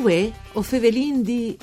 Uè, o fevelin di...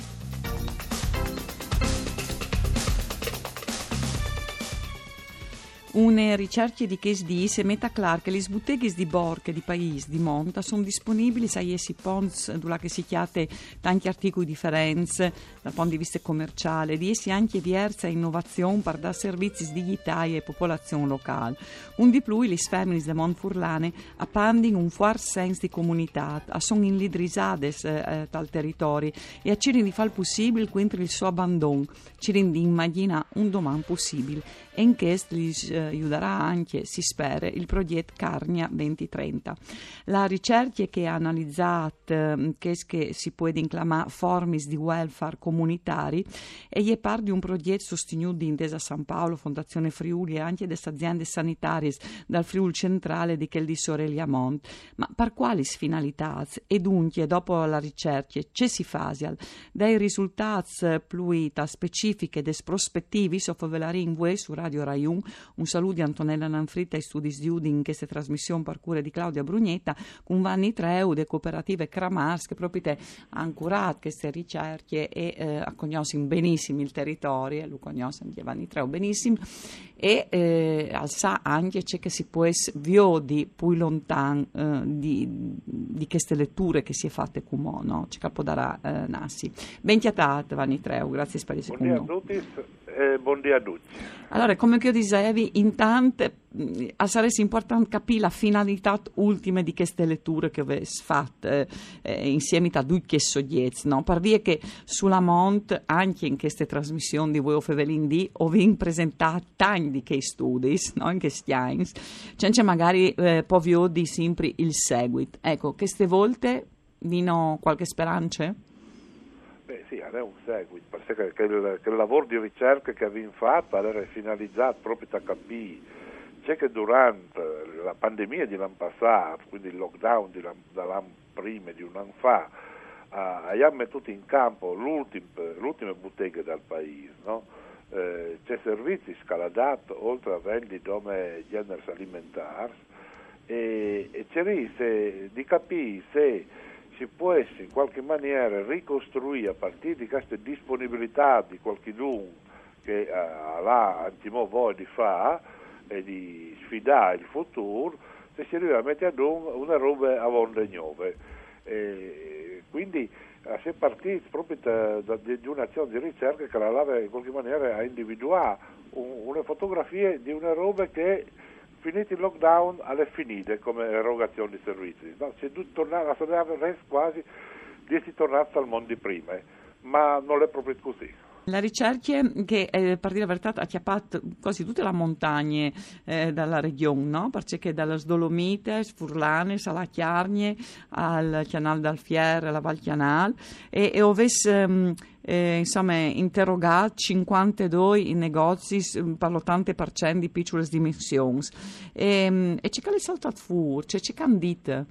Une ricerche di che disse metta clar che le sbotteghe di Borg di Paese di Monta sono disponibili a essi pons dove si chiate tanti articoli differenzi dal punto di vista commerciale, di essi anche diversa innovazione per dare servizi digitali e popolazione locale. Un di più, le famiglie di Montfurlane appandino un fuor senso di comunità, sono inlidrisate eh, dal territorio e a cercare di fare il possibile contro il suo abbandono, cercando di immaginare un domani possibile e in questo eh, aiuterà anche, si spera, il progetto Carnia 2030. La ricerca che ha analizzato eh, che, che si può inclamare forme di welfare comunitari e è parte di un progetto sostenuto di Intesa San Paolo, Fondazione Friuli e anche delle aziende sanitarie dal Friuli centrale di quel di Sorelia Mont. Ma per quali finalità? E dunque, dopo la ricerca, c'è si fa dai risultati più specifici e prospettivi, soffovelare in voi su Radio Rai 1, un saluto di Antonella Nanfritta e studi di Udin in questa trasmissione per cura di Claudia Brugnetta con Vanni Treu de cooperative Cramars che proprio te hanno curato queste ricerche e eh, conoscono benissimo il territorio, lo conoscono anche Vanni Treu benissimo e eh, sa anche c'è che si può essere di più lontano eh, di, di, queste letture che si è fatte con no? c'è capo darà eh, Nassi. Ben chiatate Vanni Treu, grazie per essere con noi. Buongiorno a tutti eh, buongiorno a tutti. Allora, come io dicevi, intanto mm, sarebbe importante capire la finalità ultima di queste letture che avete fatto eh, insieme a due che soggetti, no? Per via che sulla Mont, anche in queste trasmissioni di voi o Fevelin D, ho presentato tanti di quei studi, no? In questi anni, c'è magari eh, povio di sempre il seguito. Ecco, queste volte vino qualche speranza? Beh sì, è un seguito, perché che il, che il, lavoro di ricerca che abbiamo fatto era finalizzato proprio a capire c'è che durante la pandemia di l'anno passato, quindi il lockdown di dall'anno prima di un anno fa, uh, abbiamo messo in campo l'ultima bottega del paese, no? eh, c'è servizi scaladati oltre a vendere come generi alimentari e, e c'è di capire se si può in qualche maniera ricostruire a partire di queste disponibilità di qualcuno che uh, ha antimo voglia di fare e di sfidare il futuro, se si arriva a mettere ad un, una roba a onde nuove. E quindi uh, si è partito proprio da, da, di un'azione di ricerca che la lava in qualche maniera a individuare un, una fotografia di una roba che finito il lockdown alle finite come erogazione di servizi. No, si tornare, la società resta quasi di essere tornata al mondo di prima, eh. ma non è proprio così. La ricerca che eh, la verità ha chiappato quasi tutte le montagne eh, dalla regione, no? perché dalle Dolomite, Furlane, alla Chiarnie, al Canal d'Alfier, alla Val Chianal e, e ovesse ehm, eh, insomma, interrogato 52 negozi per l'80% di piccole dimensioni. E, ehm, e c'è che le saltato fuori, c'è che dite?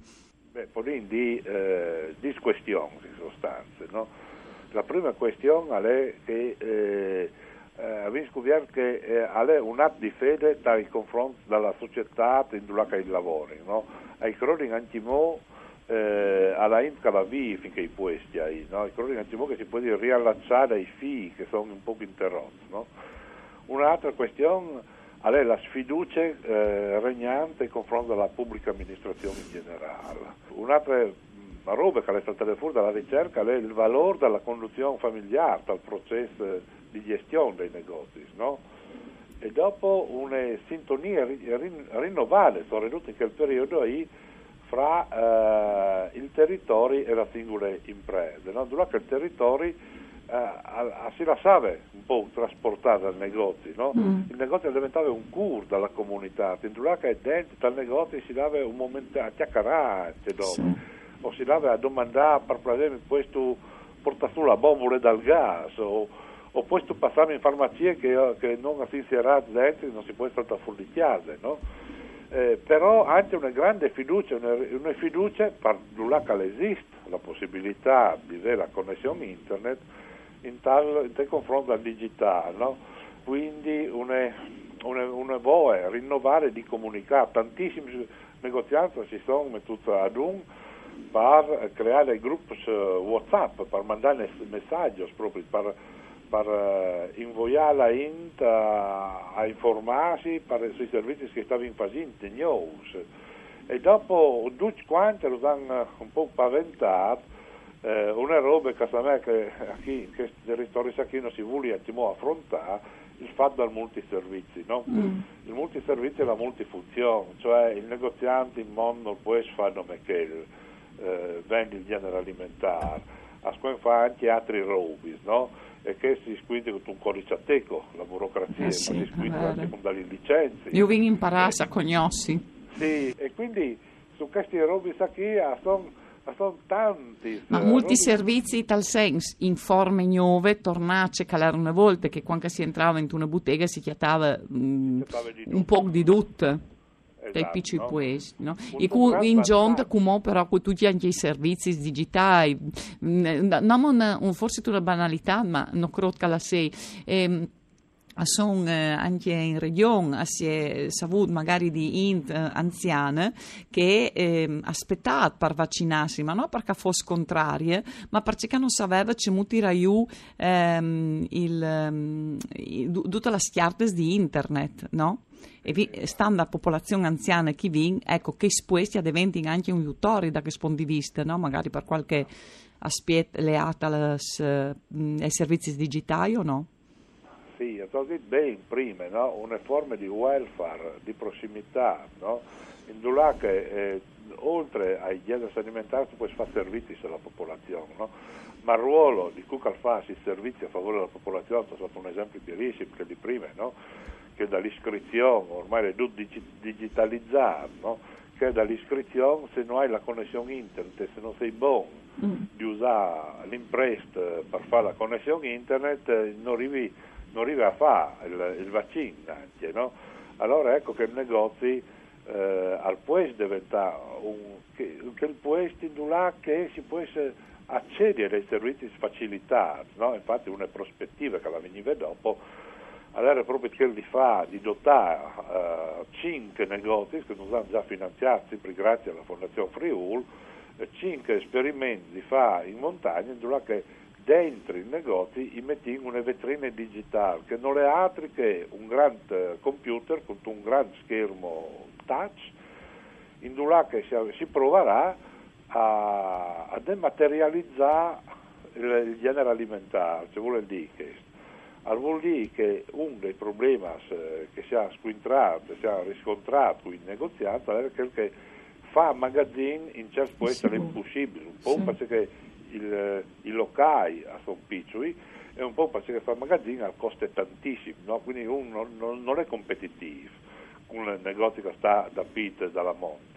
Beh, parliamo di, eh, di questioni in sostanza, no? La prima questione è che eh, abbiamo scoperto che è un atto di fede nei confronti della società in cui lavori, no? Ai cronici antimo eh, alla Inca la via finché i puesti ai, no? I cronici antimo che si può dire riallacciare ai figli che sono un po' interrotti, no? Un'altra questione è la sfiducia eh, regnante in confronto della pubblica amministrazione in generale. Un'altra la roba che è stata fuori dalla ricerca è il valore della conduzione familiare, dal processo di gestione dei negozi, no? E dopo una sintonia rinnovata, sono venuta in quel periodo fra eh, il territorio e la singola impresa, no? Durante il territorio eh, si lasciava un po' trasportare dal negozio, no? mm. il negozio diventava un cur dalla comunità, durante dentro dal negozio si dava un momento a chiacchierare, sì o si dava a domandare per esempio questo porta su la bombola dal gas o, o questo passare in farmacia che, che non si inserà dentro non si può stare fornicchiare no? eh, però anche una grande fiducia una, una fiducia per che esiste la possibilità di avere la connessione internet in tal, in confronto al digitale no? quindi una, una, una voce rinnovare di comunicare tantissimi negozianti si sono mettuti ad un per creare gruppi WhatsApp, per mandare messaggi proprio, per, per uh, invoiare la int a, a informarsi per, sui servizi che stavano facendo, news. E dopo tutti quanti lo hanno un po' paventato, eh, una roba che a me che in questo territorio sacchino si vuole affrontare il fatto del multiservizi, no? Mm. Il multiservizio è la multifunzione, cioè il negoziante in mondo può fare che eh, il genere alimentare, a fa anche altri robi, no? E che si squinte con un codice a teco, la burocrazia, eh sì, ma si squinte anche con delle licenze. Io vengo imparare a cognossi. Sì, e quindi su questi robi qui sono sono tanti. Ma molti servizi in tal senso, in forme nuove, tornace calare una volta che quando si entrava in una bottega si chiatava mm, un po' di tutto. Esatto, dai piccoli no? E cu, in giunta, come però con tutti anche i servizi digitali, mm, non forse una banalità, ma non credo che la sei. Ehm, sono eh, anche in regione si è saputo magari di int eh, anziane che eh, aspettavano per vaccinarsi ma non perché fosse contrarie ma perché non sapeva c'è molti io ehm, il, ehm, tutta la schiarta di internet no? e vi, stando la popolazione anziana che viene ecco che sposti diventano anche un aiutori da questo punto di vista no? magari per qualche aspetto leato ai servizi digitali o no? Sì, è così ben prima, no? una forma di welfare, di prossimità, no? in là che eh, oltre ai generi alimentari tu puoi fare servizi alla popolazione, no? ma il ruolo di Cucal i servizi a favore della popolazione, è stato un esempio chiarissimo che di prima, no? che dall'iscrizione, ormai è tutto digitalizzato, che dall'iscrizione se non hai la connessione internet, se non sei buono mm. di usare l'imprest per fare la connessione internet, eh, non arrivi non arriva a fare il, il vaccino anche, no? Allora ecco che il negozio eh, al può diventare un, che, che il può là che si può accedere ai servizi facilitati, no? Infatti una prospettiva che la veniva dopo allora proprio che li fa di dotare cinque negozi che non hanno già finanziati grazie alla Fondazione Friul, eh, cinque esperimenti fa in montagna in che dentro i negozi i metti una vetrina digitale che non è altro che un grande computer con un grande schermo touch in là che si, si proverà a, a dematerializzare il, genere alimentare, cioè vuol dire questo. Allora vuol dire che uno dei problemi che si è squintrato, si è riscontrato in negoziato è che fa magazzini in certo può essere impossibile, un po' perché il, i locali a Son Piccioli e un po' perché fa magazzino costa tantissimo, no? quindi uno non, non, è competitivo con un negozio che sta da Pitt dalla Monta.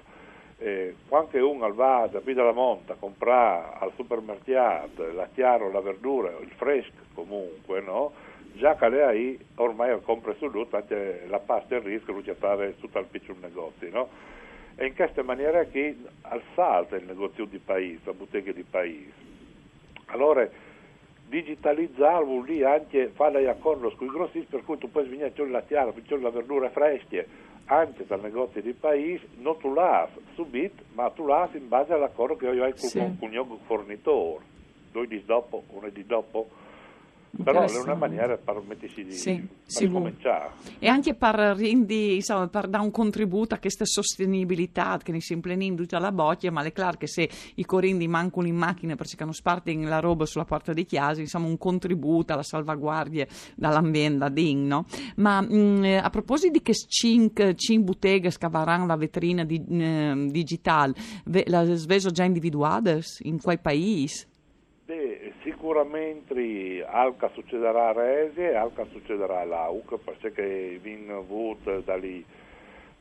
Eh, quando uno va da Pitt dalla Monta a comprare al supermercato la chiaro, la verdura, il fresco comunque, no? già che lei ormai compra su tutto anche la pasta e il rischio lui ci fare tutto al piccolo negozio. No? E in questa maniera che alzata il negozio di paese, la bottega di paese. Allora, digitalizzare vuol dire anche fare accordi con i grossi per cui tu puoi venire a la tiara, a la verdura fresca anche dal negozio di paese, non tu l'hai subito, ma tu l'hai in base all'accordo che io ho sì. con il fornitore. Due di dopo, uno di dopo però è una maniera per mettersi di sì, per cominciare. E anche per, rendi, insomma, per dare un contributo a questa sostenibilità che ne si implenendo tutta la bocchia, ma è chiaro che se i corindi mancano in macchina perché non spartono la roba sulla porta di casa, insomma un contributo alla salvaguardia dall'ambiente, din, no? Ma mh, mm, a proposito di che 5 botteghe scavaranno la vetrina di, eh, digitale, la sveso già individuate in quei paesi? Sicuramente alca succederà a Resi e alca succederà a Lauc perché viene avuto dagli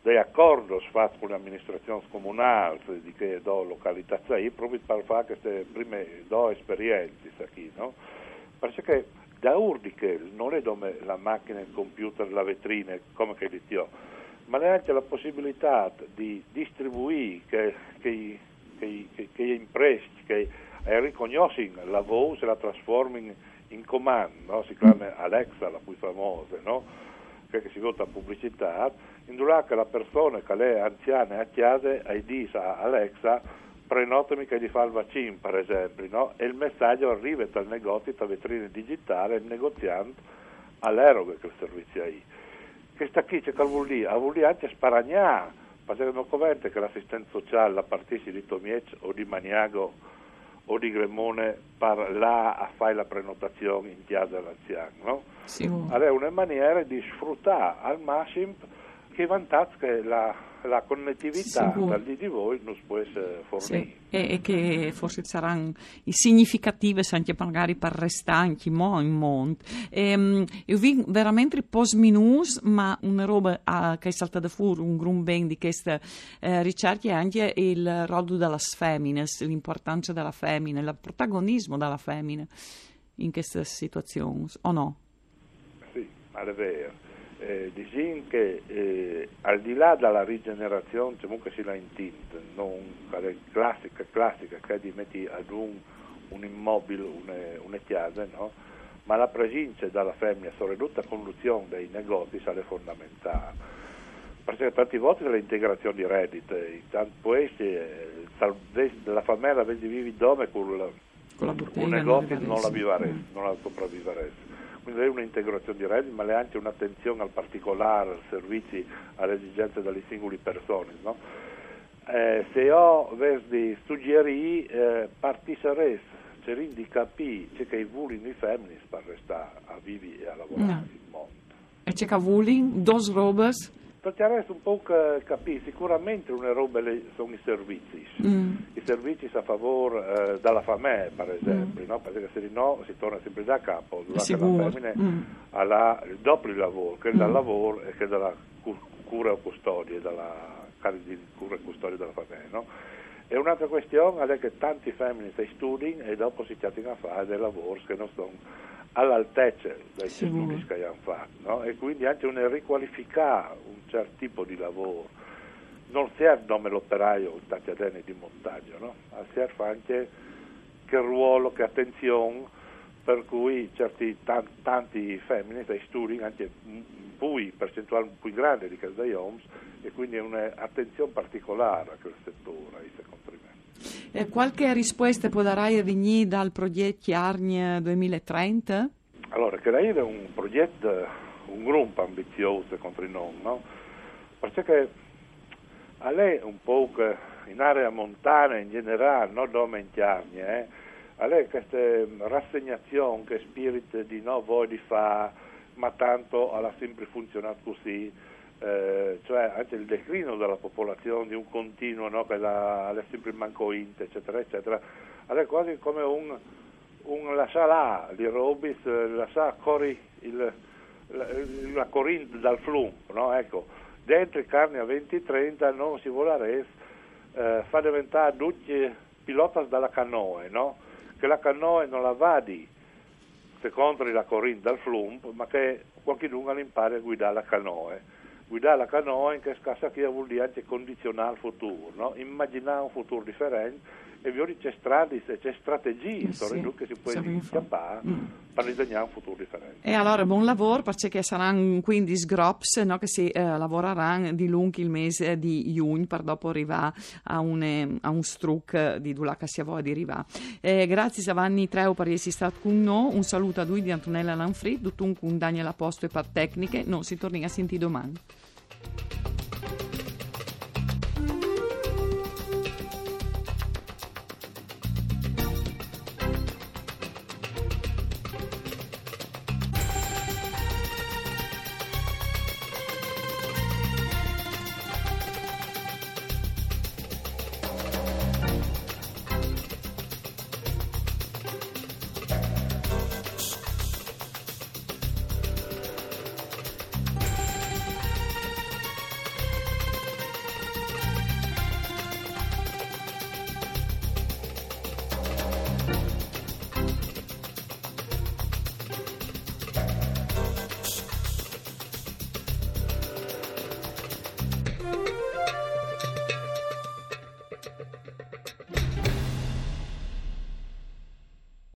dei accordi fatti con le amministrazioni comunali di che do località sei proprio per fare queste prime due esperienze qui, no? Perché da Urdiche non è dove la macchina, il computer, la vetrina, come che dico, ma neanche la possibilità di distribuire che, che, che, che, che impresti, che e riconosci la voce la trasformi in comando, no? si chiama Alexa la più famosa, no? che si vota pubblicità, in là che la persona che è anziana e a chiesa e dice a Alexa prenotami che gli fa il vaccino, per esempio, no? e il messaggio arriva dal negozio, dalla vetrina digitale, il negoziante all'eroga quel servizio ahí. Che sta qui, c'è che vuol dire? Vuol dire anche sparagnare, perché non converte che l'assistenza sociale la partisse di Tomiec o di Maniago o di Gremone per là a fare la prenotazione in chiesa dell'anziano, no? Sì. Allora è una maniera di sfruttare al massimo che vantaggi che la la connettività tra di voi non può essere fornita. Sì. E, e, che forse saranno significative anche magari per restanti mo in mondo. E, io vi veramente post minus, ma una roba ah, che è saltata fuori, un gran ben di questa eh, ricerca è anche il ruolo della femmina, l'importanza della femmina, il protagonismo della femmina in queste situazioni, o no? Sì, ma è vero eh, disin che eh, al di là della rigenerazione comunque si la intint, non quella classica, classica che di metti ad un, un immobile, una, una chiesa, no? ma la presenza della femmina soprattutto con conduzione dei negozi è fondamentale. Perché tante volte l'integrazione di reddito, tanto può essere, la famiglia vive dove con, la, con un negozio non la, vivaresse, non la sopravviveresse quindi è un'integrazione di reddito, ma è anche un'attenzione al particolare, ai servizi, alle esigenze delle singole persone. No? Eh, se io avessi suggerì, eh, partisserei, cercare di capire che i vulini i femmini per restare a vivi e a lavorare no. nel mondo. E c'è che vulin, dos robes? Perché adesso un po' capire, sicuramente una roba sono i servizi, mm. i servizi a favore eh, della famiglia per esempio, mm. no? perché se no si torna sempre da capo, la femmina mm. ha il doppio lavoro, che dal mm. lavoro e che dalla cura o custodia, dalla di cura e custodia della famiglia. No? E un'altra questione è che tanti femmine si studiano e dopo si chiamano a fare dei lavori che non sono all'altezza dei studi che hanno fatto no? e quindi anche un riqualificare certo tipo di lavoro non serve come l'operaio in tagliadene di montaggio no? ma serve anche che ruolo, che attenzione per cui certi tanti, tanti femmine si studiano anche poi percentuale più grande di che dai homes e quindi un'attenzione particolare a quel settore secondo me eh, qualche risposta può dare venire dal progetto Arnia 2030? Allora, che è un progetto, un gruppo ambizioso contro noi, no? Perché a lei un po' in area montana in generale, non in Arnia, eh? a lei questa rassegnazione, che spirito di no voglio di fare, ma tanto alla sempre funzionato così, eh, cioè anche il declino della popolazione di un continuo no, che la, è sempre mancointe, eccetera, eccetera, è quasi come un, un lasciare là di Robis, lasciare corri il, la, la Corinth dal flum, no? ecco, dentro i carni a 20-30 non si vuole res, eh, fa diventare tutti pilota dalla canoe, no? che la canoe non la vadi secondo la Corinth dal flum, ma che qualcuno impari a guidare la canoe guidare la canoa in che scassa che vuol dire anche condizionare il futuro, no? immaginare un futuro differente e vi c'è strade, c'è strategie eh sì, che si può scappare per disegnare un futuro differente. E allora buon lavoro perché saranno quindi sgrops no, che si eh, lavoreranno di lungo il mese di giugno per dopo arrivare a un, eh, a un struc di dove si vuole di arrivare. Eh, grazie Giovanni Treo per essere stato con noi, un saluto a lui di Antonella Lanfrid, tutto un con Daniela Posto e per tecniche, noi si torna a sentire domani.